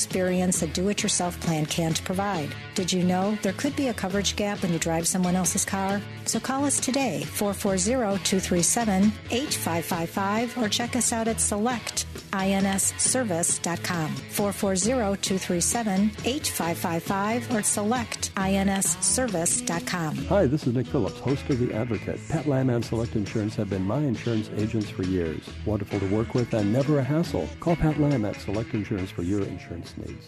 experience a do it yourself plan can't provide. Did you know there could be a coverage gap when you drive someone else's car? So call us today, 440 237 8555, or check us out at selectinsservice.com, 440 237 8555, or selectinsservice.com. Hi, this is Nick Phillips, host of The Advocate. Pat Lamb and Select Insurance have been my insurance agents for years. Wonderful to work with and never a hassle. Call Pat Lamb at Select Insurance for your insurance needs.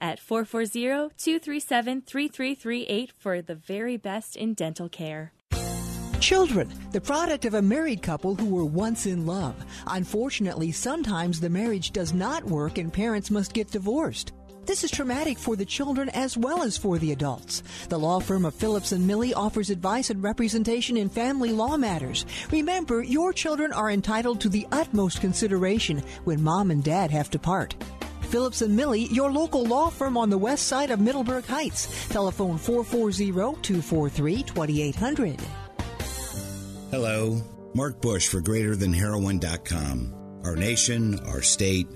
at 440-237-3338 for the very best in dental care. Children, the product of a married couple who were once in love. Unfortunately, sometimes the marriage does not work and parents must get divorced. This is traumatic for the children as well as for the adults. The law firm of Phillips and Millie offers advice and representation in family law matters. Remember, your children are entitled to the utmost consideration when mom and dad have to part. Phillips and Millie, your local law firm on the west side of Middleburg Heights. Telephone 440-243-2800. Hello, Mark Bush for GreaterThanHeroin.com. Our nation, our state,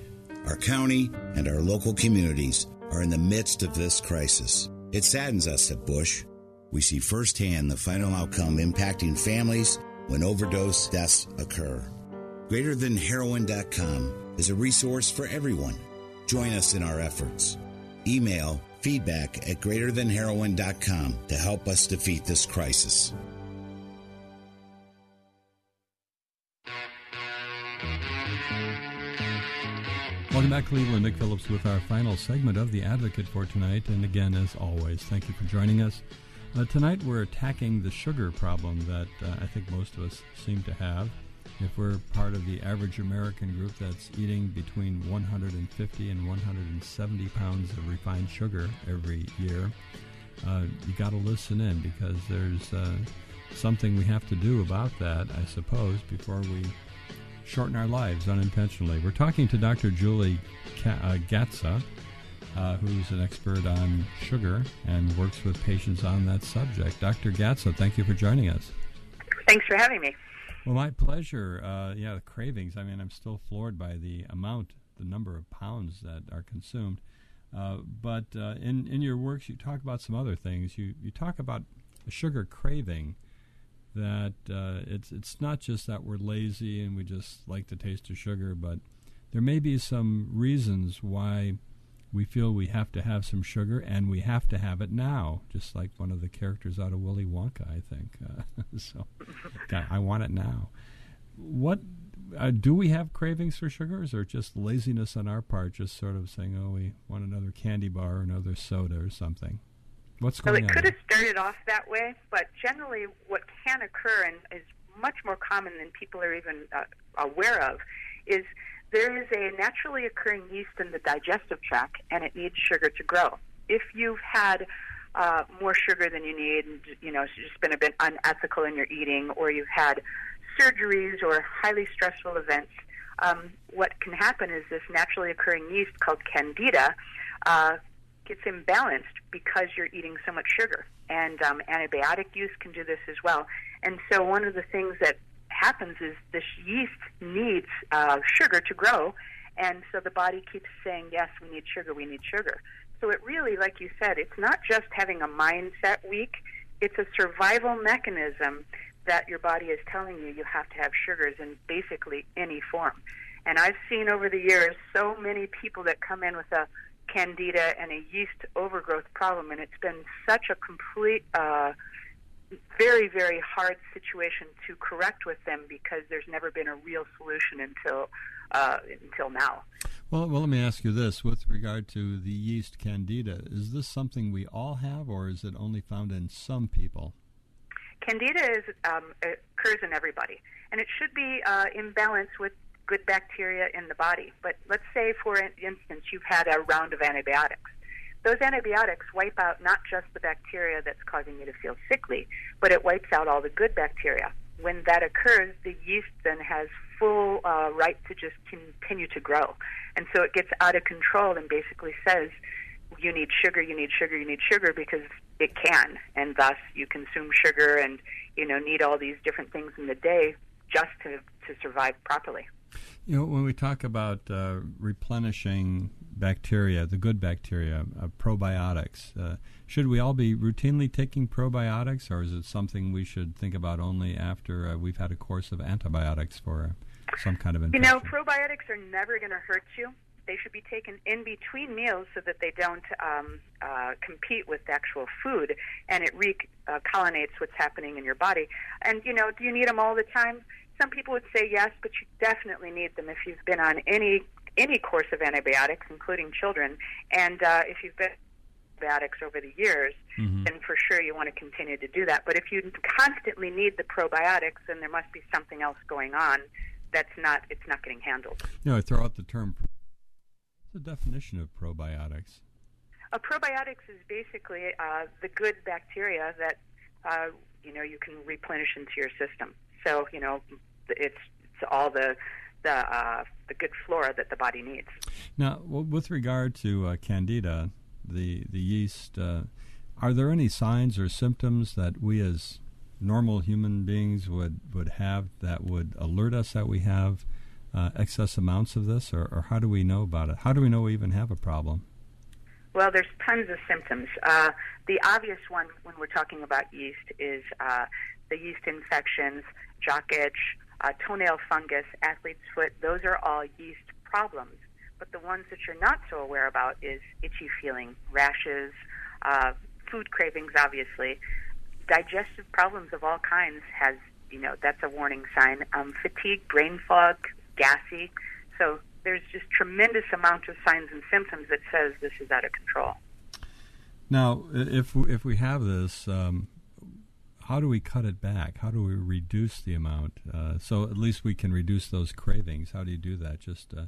our county, and our local communities are in the midst of this crisis. It saddens us at Bush. We see firsthand the final outcome impacting families when overdose deaths occur. GreaterThanHeroin.com is a resource for everyone. Join us in our efforts. Email feedback at greaterthanheroin.com to help us defeat this crisis. Welcome back, Cleveland. Nick Phillips with our final segment of The Advocate for tonight. And again, as always, thank you for joining us. Uh, tonight, we're attacking the sugar problem that uh, I think most of us seem to have. If we're part of the average American group that's eating between 150 and 170 pounds of refined sugar every year, uh, you got to listen in because there's uh, something we have to do about that, I suppose, before we shorten our lives unintentionally. We're talking to Dr. Julie uh, Gatza, uh, who's an expert on sugar and works with patients on that subject. Dr. Gatza, thank you for joining us. Thanks for having me. Well, my pleasure. Uh, yeah, the cravings. I mean, I'm still floored by the amount, the number of pounds that are consumed. Uh, but uh, in in your works, you talk about some other things. You you talk about a sugar craving that uh, it's it's not just that we're lazy and we just like the taste of sugar, but there may be some reasons why we feel we have to have some sugar and we have to have it now, just like one of the characters out of Willy Wonka, I think. Uh, so, I want it now. What uh, do we have cravings for sugars, or just laziness on our part, just sort of saying, "Oh, we want another candy bar or another soda or something"? What's going on? Well, it on? could have started off that way, but generally, what can occur and is much more common than people are even uh, aware of is there is a naturally occurring yeast in the digestive tract, and it needs sugar to grow. If you've had uh, more sugar than you need, and you know, it's just been a bit unethical in your eating, or you've had surgeries or highly stressful events, um, what can happen is this naturally occurring yeast called candida uh, gets imbalanced because you're eating so much sugar. And um, antibiotic use can do this as well. And so one of the things that happens is this yeast needs uh, sugar to grow, and so the body keeps saying, "Yes, we need sugar. We need sugar." So it really, like you said, it's not just having a mindset weak; it's a survival mechanism that your body is telling you you have to have sugars in basically any form. And I've seen over the years so many people that come in with a candida and a yeast overgrowth problem, and it's been such a complete uh, very, very hard situation to correct with them because there's never been a real solution until uh, until now. Well, well, let me ask you this: with regard to the yeast candida, is this something we all have, or is it only found in some people? Candida is um, occurs in everybody, and it should be uh, in balance with good bacteria in the body. But let's say, for instance, you've had a round of antibiotics those antibiotics wipe out not just the bacteria that's causing you to feel sickly, but it wipes out all the good bacteria. When that occurs, the yeast then has full uh, right to just continue to grow. And so it gets out of control and basically says, you need sugar, you need sugar, you need sugar because it can. And thus you consume sugar and, you know, need all these different things in the day just to, to survive properly. You know, when we talk about uh, replenishing bacteria, the good bacteria, uh, probiotics, uh, should we all be routinely taking probiotics, or is it something we should think about only after uh, we've had a course of antibiotics for some kind of infection? You know, probiotics are never going to hurt you. They should be taken in between meals so that they don't um, uh, compete with actual food, and it recolonizes what's happening in your body. And you know, do you need them all the time? Some people would say yes, but you definitely need them if you've been on any any course of antibiotics, including children. And uh, if you've been antibiotics over the years, mm-hmm. then for sure you want to continue to do that. But if you constantly need the probiotics, then there must be something else going on that's not it's not getting handled. You know, I throw out the term. What's the definition of probiotics? A probiotics is basically uh, the good bacteria that uh, you know you can replenish into your system. So you know it's it's all the the uh, the good flora that the body needs. Now, with regard to uh, candida, the the yeast, uh, are there any signs or symptoms that we as normal human beings would would have that would alert us that we have uh, excess amounts of this, or, or, how do we know about it? How do we know we even have a problem? Well, there's tons of symptoms. Uh, the obvious one when we're talking about yeast is uh, the yeast infections, jock itch, uh, toenail fungus, athlete's foot, those are all yeast problems. But the ones that you're not so aware about is itchy feeling, rashes, uh, food cravings, obviously. Digestive problems of all kinds has, you know, that's a warning sign. Um, fatigue, brain fog, gassy. So there's just tremendous amount of signs and symptoms that says this is out of control. Now, if if we have this, um, how do we cut it back? How do we reduce the amount uh, so at least we can reduce those cravings? How do you do that? Just uh,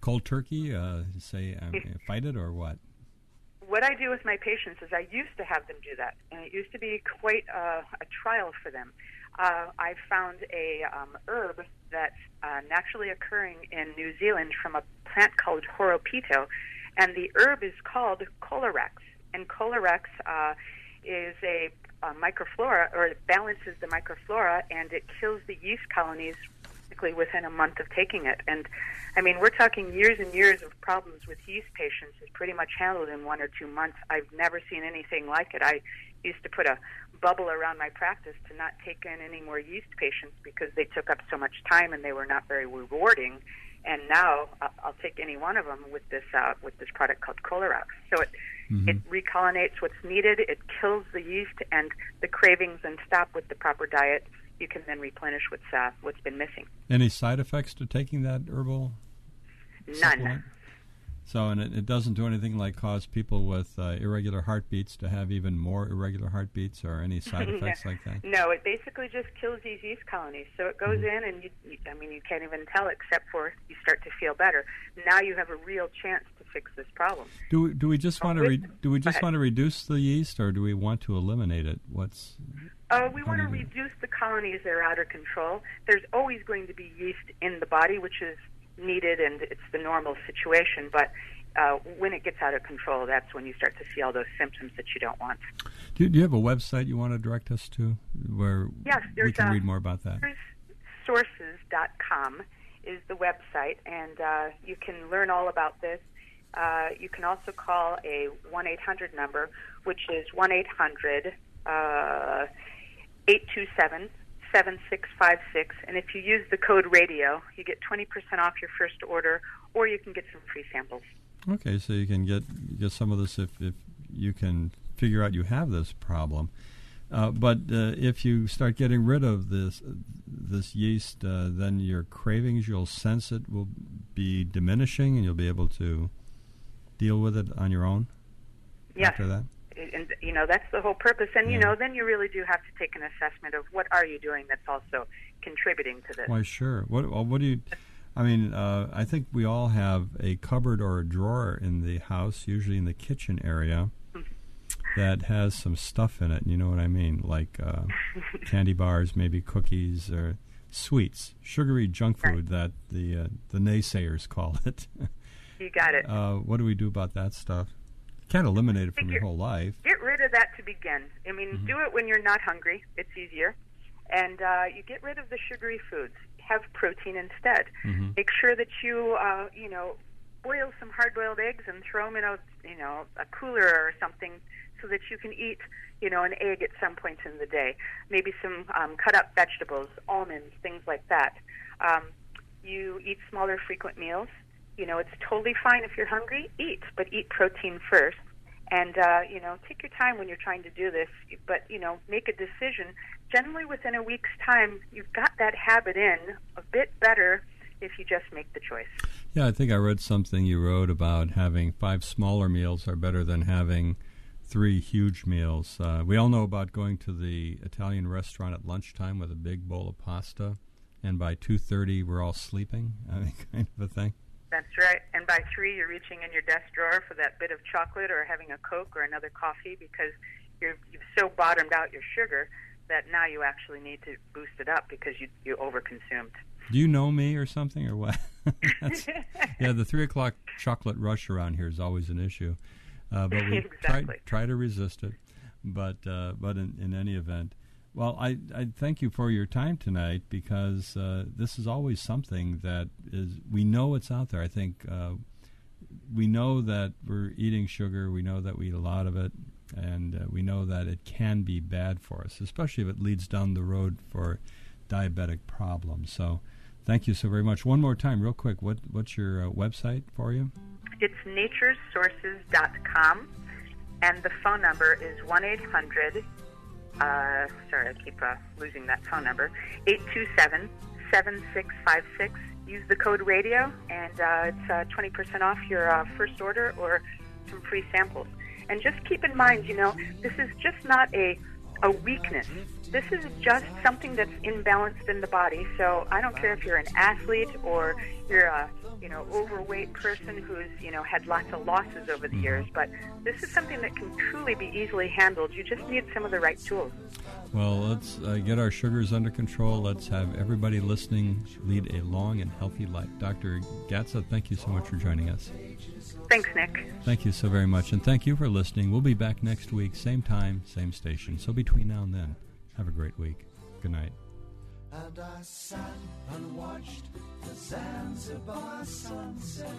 cold turkey, uh, say um, fight it, or what? What I do with my patients is I used to have them do that, and it used to be quite a trial for them. Uh, I found a um, herb that's uh, naturally occurring in New Zealand from a plant called Horopito, and the herb is called Kolorex. And Kolorex uh, is a uh, microflora, or it balances the microflora, and it kills the yeast colonies basically within a month of taking it. And I mean, we're talking years and years of problems with yeast patients is pretty much handled in one or two months. I've never seen anything like it. I used to put a bubble around my practice to not take in any more yeast patients because they took up so much time and they were not very rewarding and now I'll take any one of them with this uh, with this product called Kolorex. So it mm-hmm. it recolonizes what's needed, it kills the yeast and the cravings, and stop with the proper diet. You can then replenish what's uh, what's been missing. Any side effects to taking that herbal? None. Supplement? So, and it, it, doesn't do anything like cause people with uh, irregular heartbeats to have even more irregular heartbeats or any side effects no. like that? No, it basically just kills these yeast colonies. So it goes mm-hmm. in, and you, you, I mean, you can't even tell except for you start to feel better. Now you have a real chance to fix this problem. Do we, do we just want to re- do we just want to reduce the yeast, or do we want to eliminate it? What's uh, we want to reduce the colonies that are out of control. There's always going to be yeast in the body, which is needed and it's the normal situation. But uh, when it gets out of control, that's when you start to see all those symptoms that you don't want. Do, do you have a website you want to direct us to where yes, we can uh, read more about that? Sources.com is the website, and uh, you can learn all about this. Uh, you can also call a 1 800 number, which is 1 800 uh, 827 7656. And if you use the code radio, you get 20% off your first order, or you can get some free samples. Okay, so you can get get some of this if, if you can figure out you have this problem. Uh, but uh, if you start getting rid of this this yeast, uh, then your cravings you'll sense it will be diminishing, and you'll be able to deal with it on your own. Yes. After that. And you know that's the whole purpose. And you know then you really do have to take an assessment of what are you doing that's also contributing to this. Why, sure. What what do you? I mean, uh, I think we all have a cupboard or a drawer in the house, usually in the kitchen area, that has some stuff in it. You know what I mean? Like uh, candy bars, maybe cookies or sweets, sugary junk food that the uh, the naysayers call it. you got it. Uh, what do we do about that stuff? Can't eliminate it from your whole life. Get rid of that to begin. I mean, Mm-hmm. do it when you're not hungry. It's easier. And uh, you get rid of the sugary foods. Have protein instead. Mm-hmm. Make sure that you, uh, you know, boil some hard-boiled eggs and throw them in a, you know, a cooler or something, so that you can eat, you know, an egg at some point in the day. Maybe some um, cut-up vegetables, almonds, things like that. Um, you eat smaller, frequent meals. You know, it's totally fine if you're hungry. Eat, but eat protein first. And uh, you know, take your time when you're trying to do this. But you know, make a decision. Generally, within a week's time, you've got that habit in a bit better if you just make the choice. Yeah, I think I read something you wrote about having five smaller meals are better than having three huge meals. Uh, we all know about going to the Italian restaurant at lunchtime with a big bowl of pasta, and by two thirty we're all sleeping. I mean, kind of a thing. That's right. And by three, you're reaching in your desk drawer for that bit of chocolate or having a Coke or another coffee because you're, you've so bottomed out your sugar that now you actually need to boost it up because you you overconsumed. Do you know me or something or what? Yeah, the three o'clock chocolate rush around here is always an issue, uh, but we Exactly. try try to resist it. But uh, but in, in any event, well, I I thank you for your time tonight because uh, this is always something that is we know it's out there. I think uh, we know that we're eating sugar. We know that we eat a lot of it, and uh, we know that it can be bad for us, especially if it leads down the road for diabetic problems. So, thank you so very much. One more time, real quick. What what's your uh, website for you? It's naturesources.com, and the phone number is 1 800. Uh, sorry, I keep uh, losing that phone number. 827 7656. Use the code radio, and uh, it's uh, 20% off your uh, first order or some free samples. And just keep in mind, you know, this is just not a a weakness. This is just something that's imbalanced in the body. So I don't care if you're an athlete or you're a you know overweight person who's you know had lots of losses over the years, but this is something that can truly be easily handled. You just need some of the right tools. Well, let's uh, get our sugars under control. Let's have everybody listening lead a long and healthy life. Dr. Gatza, thank you so much for joining us. Thanks, Nick. Thank you so very much, and thank you for listening. We'll be back next week, same time, same station. So between now and then, have a great week. Good night. And I sat and watched the Zanzibar sunset.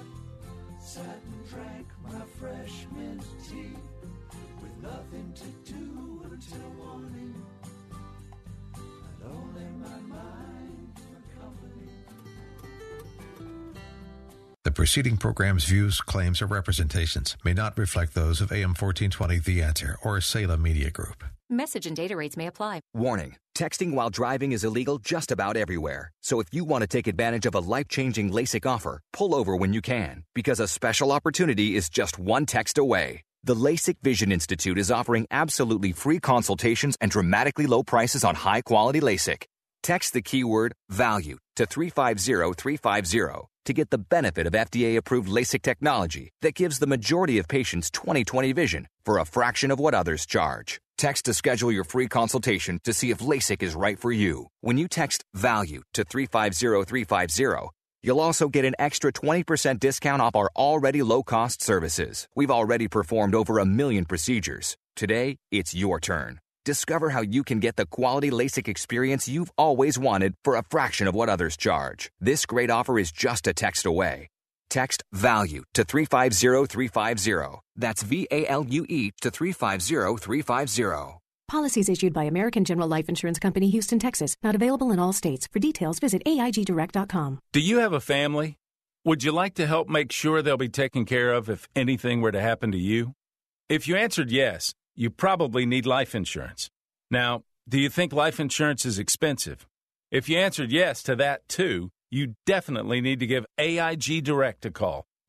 Sat and drank my fresh mint tea with nothing to do until morning. And only my mind for company. The preceding program's views, claims, or representations may not reflect those of AM 1420 The Answer or Salem Media Group. Message and data rates may apply. Warning texting while driving is illegal just about everywhere. So if you want to take advantage of a life changing LASIK offer, pull over when you can, because a special opportunity is just one text away. The LASIK Vision Institute is offering absolutely free consultations and dramatically low prices on high quality LASIK. Text the keyword value to 350350 to get the benefit of FDA approved LASIK technology that gives the majority of patients 20/20 vision for a fraction of what others charge. Text to schedule your free consultation to see if LASIK is right for you. When you text value to 350350, You'll also get an extra 20% discount off our already low cost services. We've already performed over a million procedures. Today, it's your turn. Discover how you can get the quality LASIK experience you've always wanted for a fraction of what others charge. This great offer is just a text away. Text VALUE to 350350. That's V A L U E to 350350. Policies issued by American General Life Insurance Company, Houston, Texas. Not available in all states. For details, visit AIGDirect.com. Do you have a family? Would you like to help make sure they'll be taken care of if anything were to happen to you? If you answered yes, you probably need life insurance. Now, do you think life insurance is expensive? If you answered yes to that too, you definitely need to give AIG Direct a call.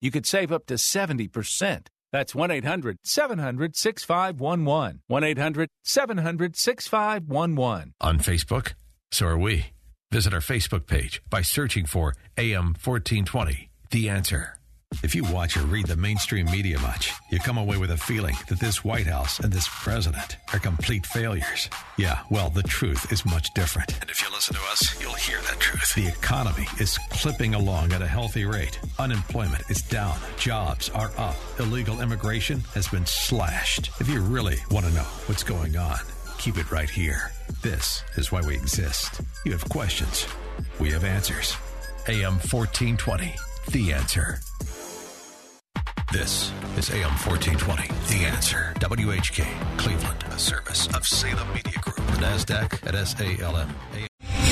You could save up to 70%. That's 1 800 700 6511. 1 800 700 6511. On Facebook? So are we. Visit our Facebook page by searching for AM 1420, The Answer. If you watch or read the mainstream media much, you come away with a feeling that this White House and this president are complete failures. Yeah, well, the truth is much different. And if you listen to us, you'll hear that truth. The economy is clipping along at a healthy rate. Unemployment is down. Jobs are up. Illegal immigration has been slashed. If you really want to know what's going on, keep it right here. This is why we exist. You have questions. We have answers. AM 1420, The Answer. This is AM 1420, The Answer. WHK, Cleveland, a service of Salem Media Group. The NASDAQ at SALM.